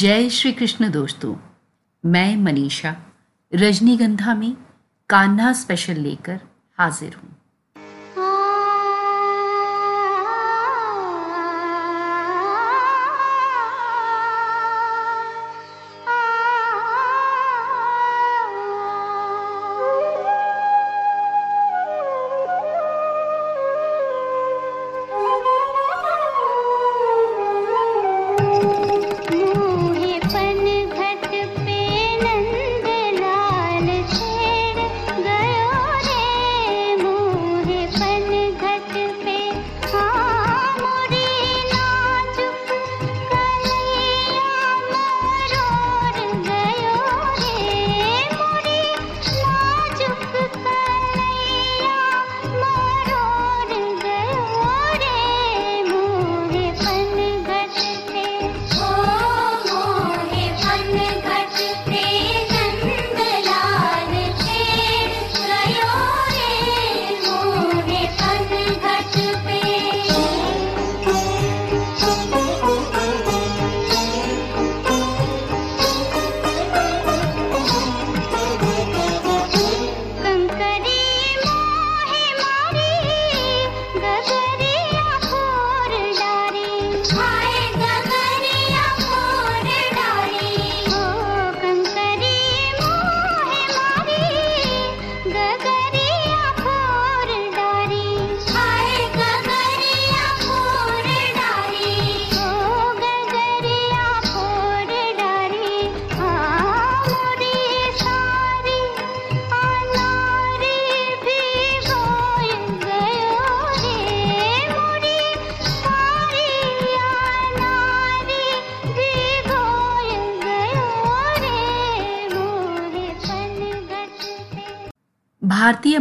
जय श्री कृष्ण दोस्तों मैं मनीषा रजनीगंधा में कान्हा स्पेशल लेकर हाजिर हूँ।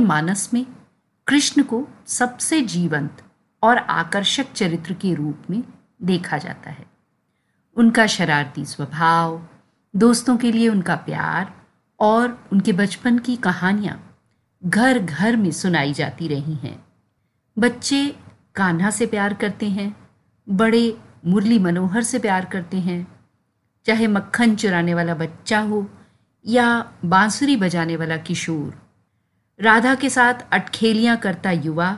मानस में कृष्ण को सबसे जीवंत और आकर्षक चरित्र के रूप में देखा जाता है। उनका शरारती स्वभाव, दोस्तों के लिए उनका प्यार और उनके बचपन की कहानियाँ घर घर में सुनाई जाती रही हैं। बच्चे कान्हा से प्यार करते हैं, बड़े मुरली मनोहर से प्यार करते हैं। चाहे मक्खन चुराने वाला बच्चा हो या बांसुरी बजाने वाला किशोर राधा के साथ अटखेलियाँ करता युवा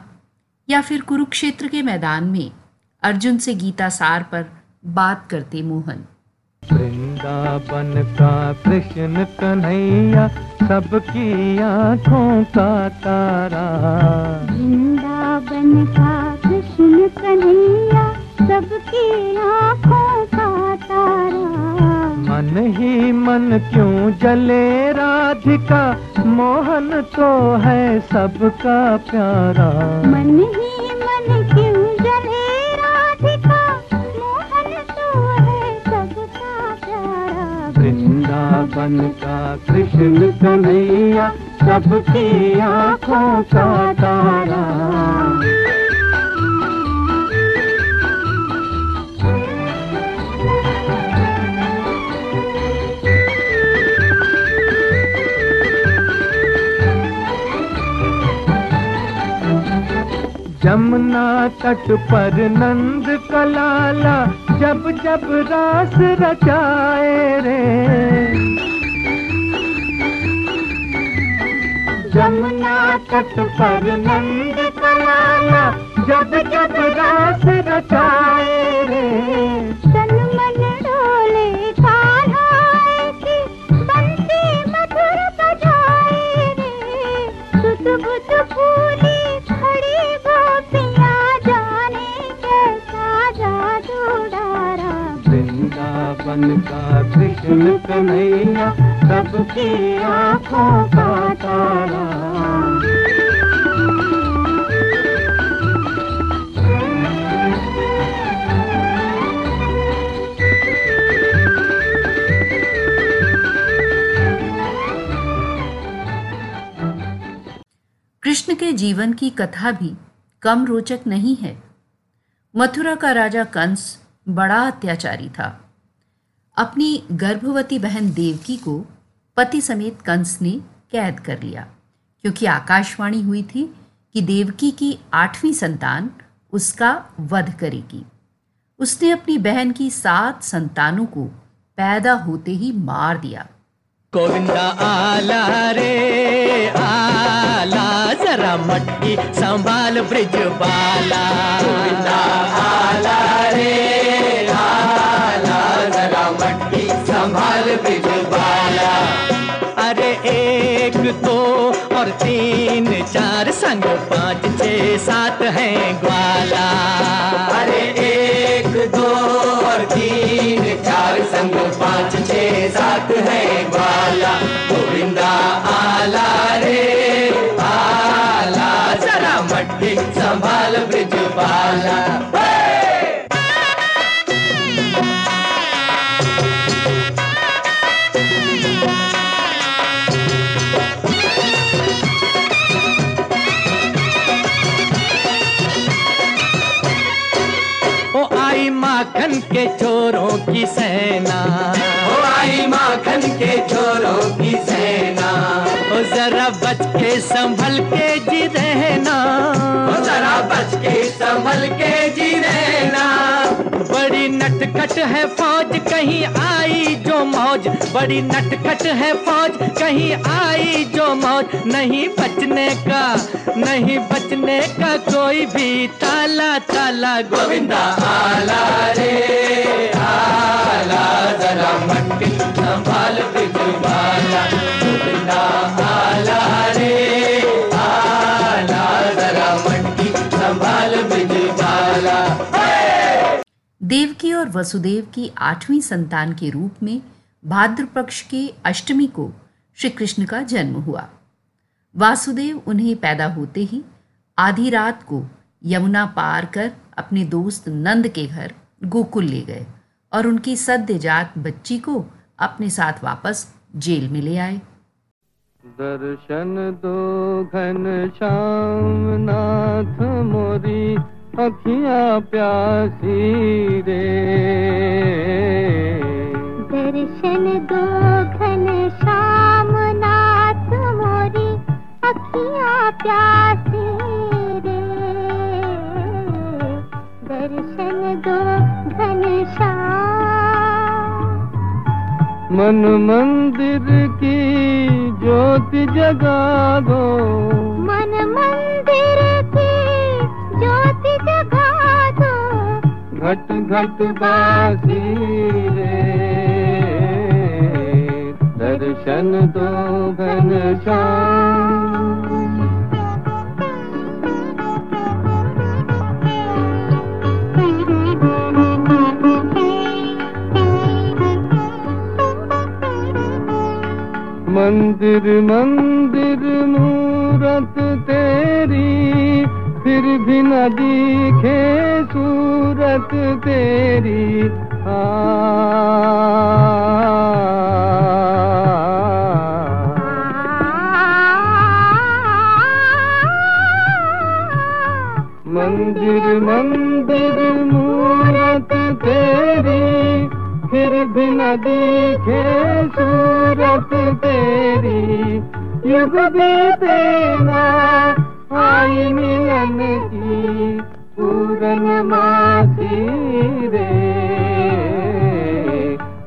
या फिर कुरुक्षेत्र के मैदान में अर्जुन से गीता सार पर बात करते मोहन। वृंदावन का कृष्ण कन्हैया सबकी आँखों का तारा। वृंदावन का कृष्ण कन्हैया सबकी आँखों का तारा। मन ही मन क्यों जले? राधिका मोहन तो है सबका प्यारा। मन ही मन क्यों जले? राधिका मोहन तो है सबका प्यारा। वृंदावन का कृष्ण कन्हैया सबकी आँखों का तारा। जमुना तट पर नंद कलाला जब जब रास रचाए रे। जमुना तट पर नंद कलाला जब जब रास रचाए रे। का कृष्ण कन्हैया, सबकी आँखों का तारा। कृष्ण के जीवन की कथा भी कम रोचक नहीं है। मथुरा का राजा कंस बड़ा अत्याचारी था। अपनी गर्भवती बहन देवकी को पति समेत कंस ने कैद कर लिया क्योंकि आकाशवाणी हुई थी कि देवकी की आठवीं संतान उसका वध करेगी। उसने अपनी बहन की सात संतानों को पैदा होते ही मार दिया। गोविंदा आला रे आला जरा मटकी संभाल ब्रिज बाला गोविंदा आला रे अरे एक दो और तीन, चार संग पाँच छः सात हैं ग्वाला। अरे एक दो और तीन, चार संग पाँच छः सात हैं ग्वाला। गोविंदा आला रे, आला। जरा मट्टी संभाल ब्रिज बाला सेना। ओ आई माखन के चोरों की सेना। ओ जरा बच के संभल के जी रहना। ओ जरा बच के संभल के नटखट है फौज, कहीं आई जो मौज। बड़ी नटखट है फौज, कहीं आई जो मौज। नहीं बचने का, नहीं बचने का कोई भी ताला ताला गोविंदा, आला रे, आला जरा मटके संभाल बिजवाला। गोविंदा, आला रे। देवकी और वसुदेव की आठवीं संतान के रूप में भाद्र पक्ष के अष्टमी को श्री कृष्ण का जन्म हुआ। वासुदेव उन्हें पैदा होते ही आधी रात को यमुना पार कर अपने दोस्त नंद के घर गोकुल ले गए और उनकी सद्यजात बच्ची को अपने साथ वापस जेल में ले आए। दर्शन दो घन श्याम नाथ मोरी अखियाँ प्यासी रे। दर्शन दो घन श्याम नाथ मोरी अखियाँ प्यासी रे। दर्शन दो घन श्याम। मन मंदिर की ज्योति जगा दो। मन मंदिर घट घट बासी रे। दर्शन दो घन मंदिर मंदिर मूरत तेरी। फिर भी न दिखे सूरत तेरी मंदिर मंदिर, मूरत तेरी, फिर भी न दिखे सूरत तेरी। युग बीते ना आई मिलन की पूरन मासी रे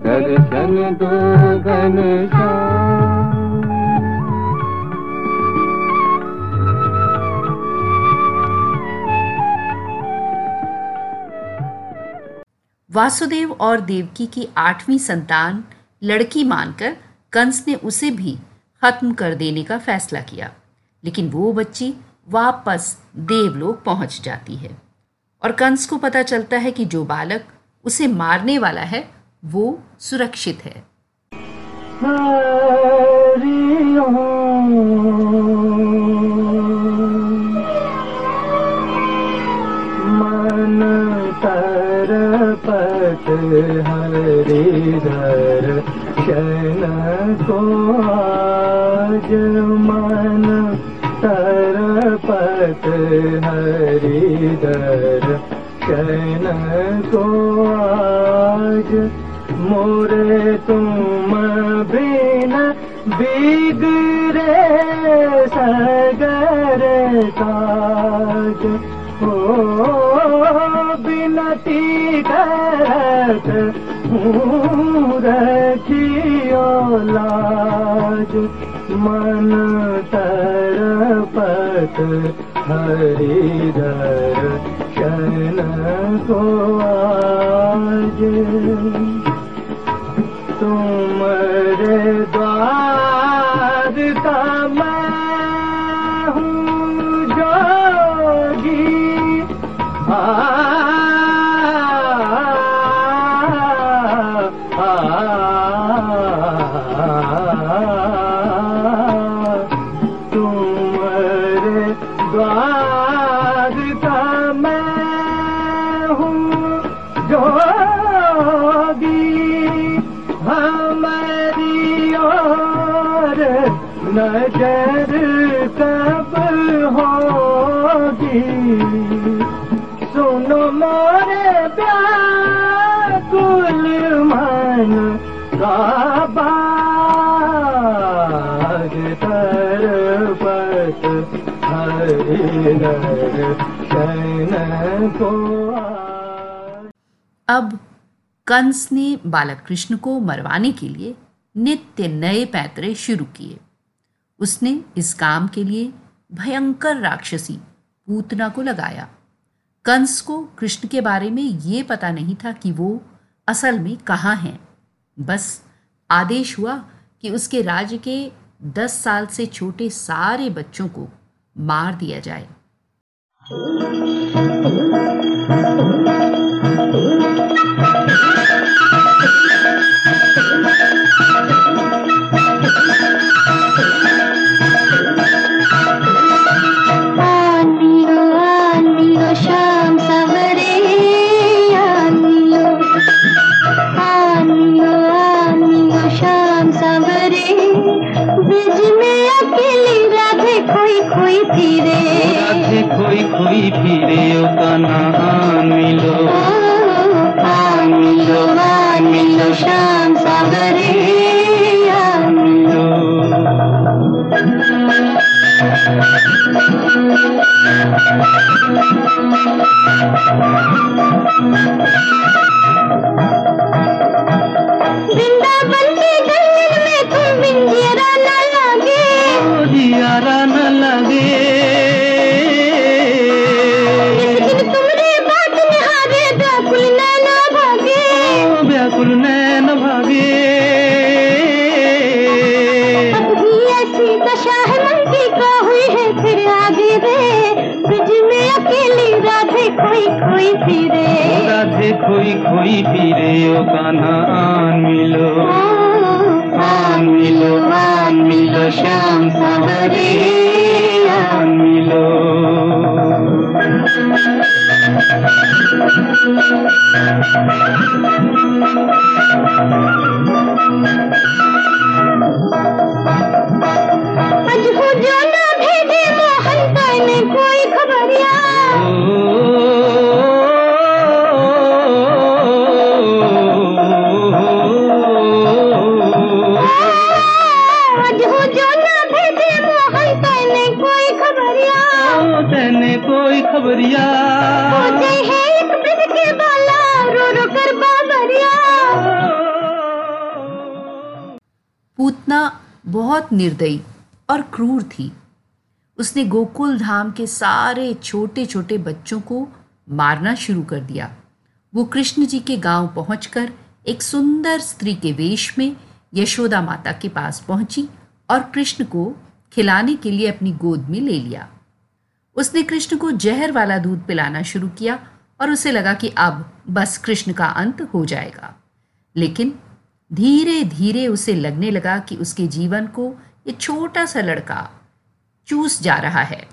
दर्शन दो घन वासुदेव और देवकी की आठवीं संतान लड़की मानकर कंस ने उसे भी खत्म कर देने का फैसला किया। लेकिन वो बच्ची वापस देवलोक पहुँच जाती है और कंस को पता चलता है कि जो बालक उसे मारने वाला है, वो सुरक्षित है। मन हरिधर शन को हरी दर कन गोर तुम बिन बिगरे सगर हो बनती कज मन तरप हरि दर्शन को आज तुम्हारे द्वार सुनो मोरे व्याकुल मन अब कंस ने बालक कृष्ण को मरवाने के लिए नित्य नए पैतरे शुरू किए। उसने इस काम के लिए भयंकर राक्षसी पूतना को लगाया। कंस को कृष्ण के बारे में ये पता नहीं था कि वो असल में कहाँ हैं। बस आदेश हुआ कि उसके राज्य के दस साल से छोटे सारे बच्चों को मार दिया जाए। आनियो नैन भागे ऐसी दशा है मन की का हुई है फिर आगे रे। ब्रिज में अकेली राधे कोई कोई फिरे। राधे खोई खोई फिरे ओ कन्हा मिलो। आन मिलो आन मिलो श्याम सवरे। आन मिलो। अज जो ना भेजे मोहन ने कोई खबरिया पूतना बहुत निर्दयी और क्रूर थी। उसने गोकुल धाम के सारे छोटे छोटे बच्चों को मारना शुरू कर दिया। वो कृष्ण जी के गाँव पहुंचकर एक सुंदर स्त्री के वेश में यशोदा माता के पास पहुँची और कृष्ण को खिलाने के लिए अपनी गोद में ले लिया। उसने कृष्ण को जहर वाला दूध पिलाना शुरू किया और उसे लगा कि अब बस कृष्ण का अंत हो जाएगा। लेकिन धीरे धीरे उसे लगने लगा कि उसके जीवन को ये छोटा सा लड़का चूस जा रहा है।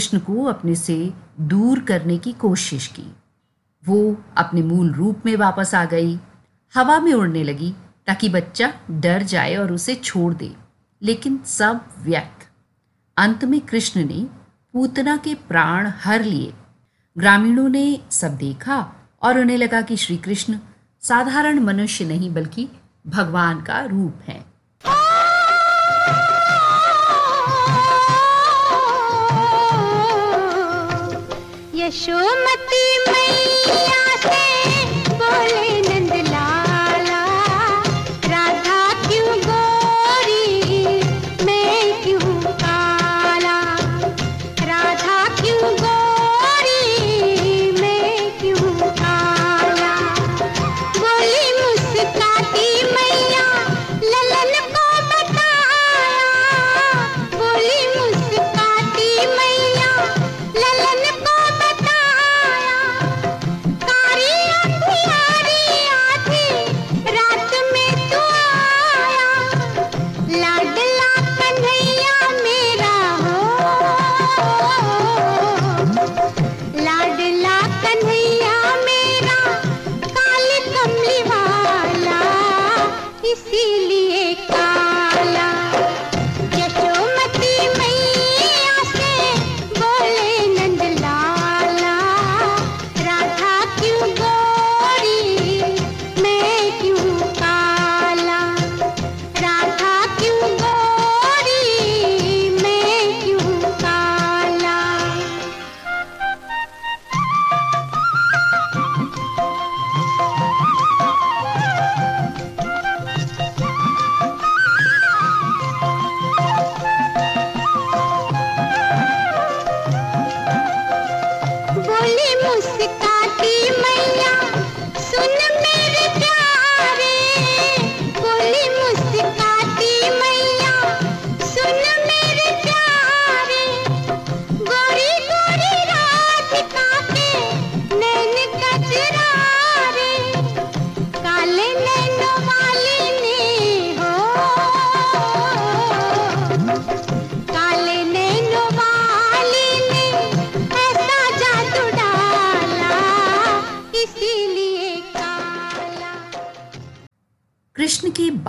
कृष्ण को अपने से दूर करने की कोशिश की। वो अपने मूल रूप में वापस आ गई। हवा में उड़ने लगी ताकि बच्चा डर जाए और उसे छोड़ दे, लेकिन सब व्यर्थ। अंत में कृष्ण ने पूतना के प्राण हर लिए। ग्रामीणों ने सब देखा और उन्हें लगा कि श्री कृष्ण साधारण मनुष्य नहीं, बल्कि भगवान का रूप है। यशोमती मैया से बोले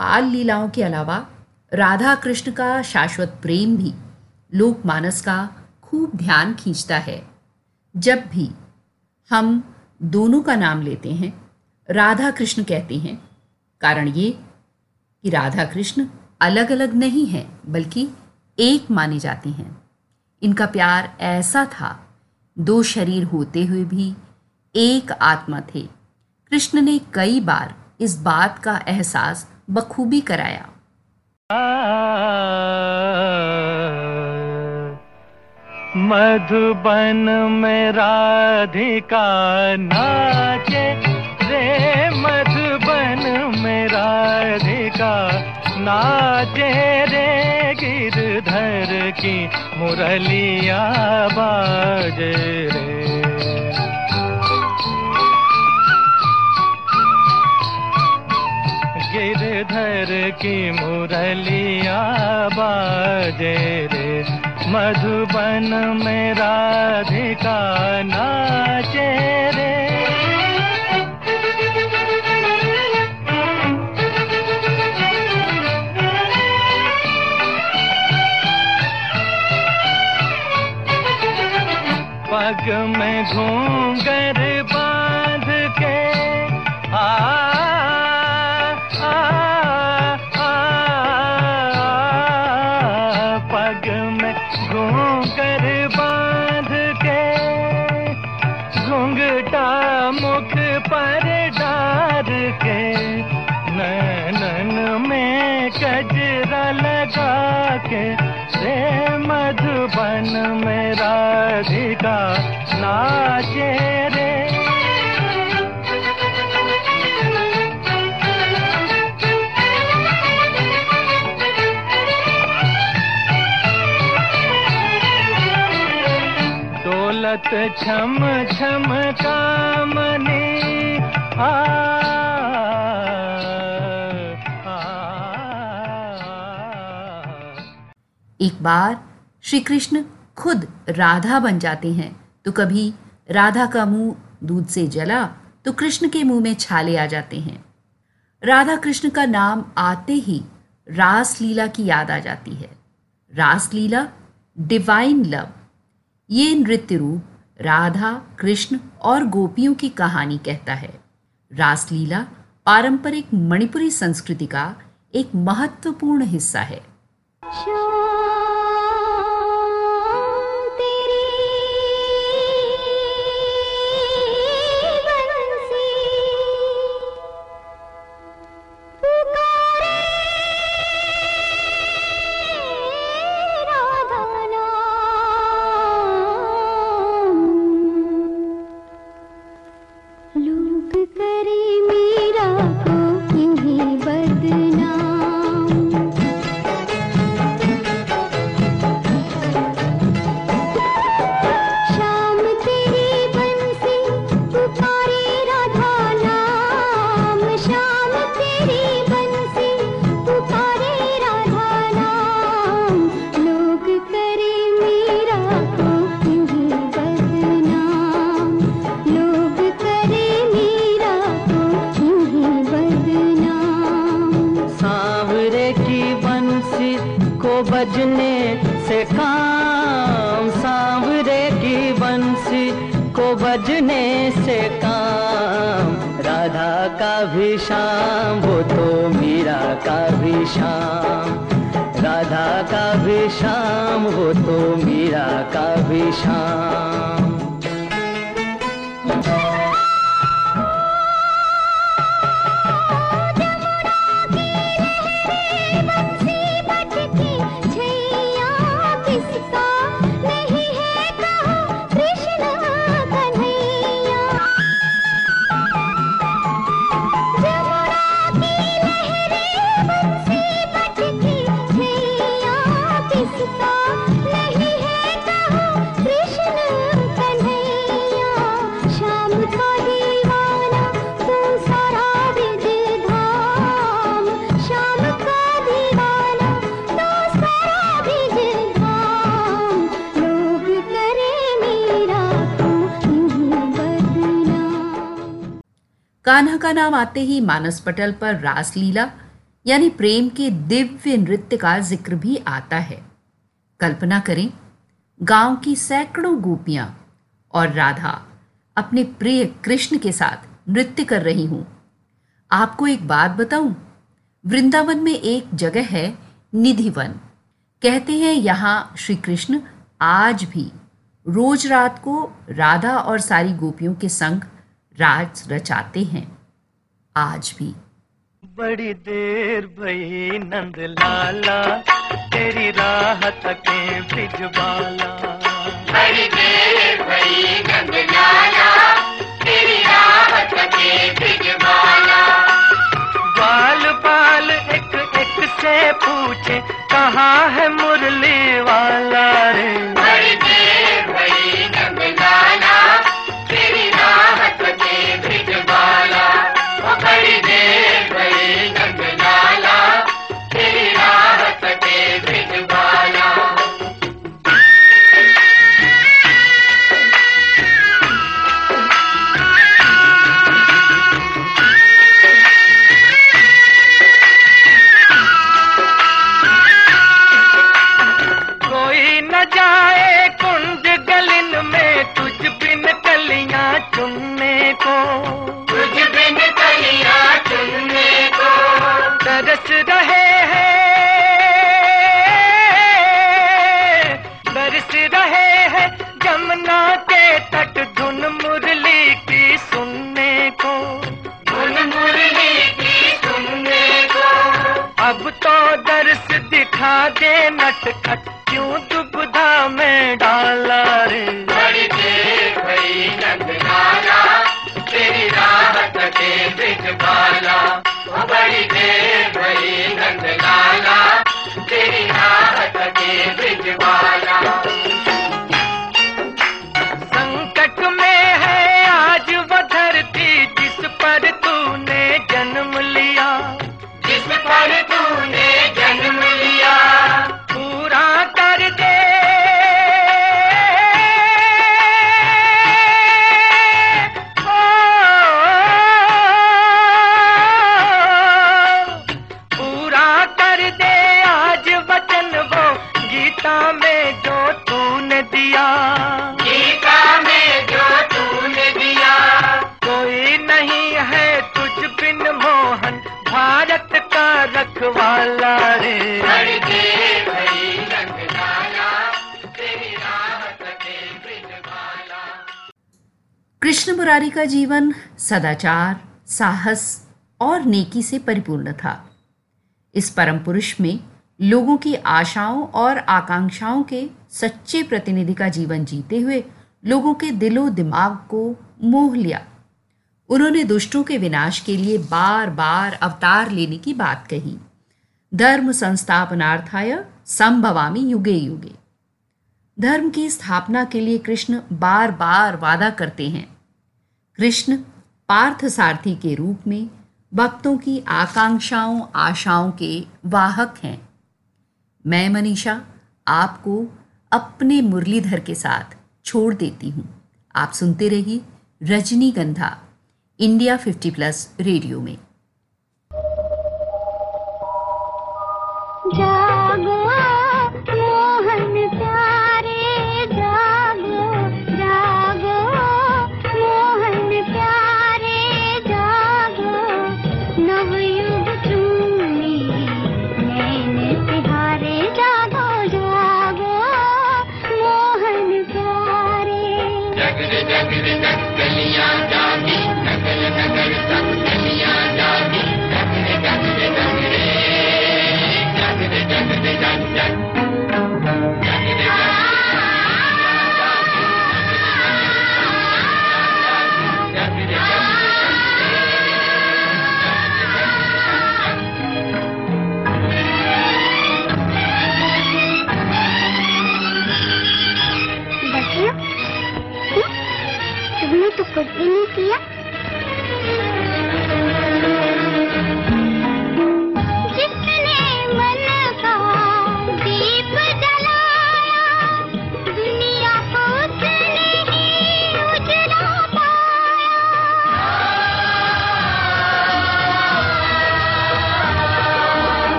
बाल लीलाओं के अलावा राधा कृष्ण का शाश्वत प्रेम भी लोकमानस का खूब ध्यान खींचता है। जब भी हम दोनों का नाम लेते हैं, राधा कृष्ण कहते हैं, कारण ये कि राधा कृष्ण अलग अलग नहीं हैं, बल्कि एक माने जाते हैं। इनका प्यार ऐसा था, दो शरीर होते हुए भी एक आत्मा थे। कृष्ण ने कई बार इस बात का एहसास बखूबी कराया। मधुबन में राधिका नाचे रे, मधुबन में राधिका नाचे रे, गिरधर की मुरलिया बाजे रे। गिरधर की मुरलिया बाजे रे। मधुबन में राधिका नाचे रे। पग में घूंगर छम छम कामने एक बार श्री कृष्ण खुद राधा बन जाते हैं तो कभी राधा का मुँह दूध से जला तो कृष्ण के मुँह में छाले आ जाते हैं। राधा कृष्ण का नाम आते ही रास लीला की याद आ जाती है। रास लीला डिवाइन लव ये नृत्य रूप राधा, कृष्ण और गोपियों की कहानी कहता है। रासलीला पारंपरिक मणिपुरी संस्कृति का एक महत्वपूर्ण हिस्सा है। का नाम आते ही मानस पटल पर रासलीला, यानी प्रेम के दिव्य नृत्य का ज़िक्र भी आता है। कल्पना करें, गाँव की सैकड़ों गोपियाँ और राधा अपने प्रिय कृष्ण के साथ नृत्य कर रही हूँ। आपको एक बात बताऊँ, वृंदावन में एक जगह है निधिवन। कहते हैं यहाँ श्री कृष्ण आज भी रोज रात को राधा और सारी गोपियों के संग राज रचाते हैं। आज भी। बड़ी देर भई नंद लाला तेरी राह तके ब्रिजबाला बड़ी देर भई नंदलाला तेरी राह तके ब्रिजबाला बाल। बाल एक एक से पूछे कहाँ है मुरली वाला रे? जीवन, सदाचार, साहस और नेकी से परिपूर्ण था। इस परम पुरुष में लोगों की आशाओं और आकांक्षाओं के सच्चे प्रतिनिधि का जीवन जीते हुए लोगों के दिलो दिमाग को मोह लिया। उन्होंने दुष्टों के विनाश के लिए बार बार अवतार लेने की बात कही। धर्म संस्थापनार्थाय संभवामी युगे युगे। धर्म की स्थापना के लिए कृष्ण बार बार वादा करते हैं। कृष्ण पार्थ सारथी के रूप में भक्तों की आकांक्षाओं, आशाओं के वाहक हैं। मैं मनीषा आपको अपने मुरलीधर के साथ छोड़ देती हूँ। आप सुनते रहिए रजनीगंधा, इंडिया 50 प्लस रेडियो में। जागो Gracias.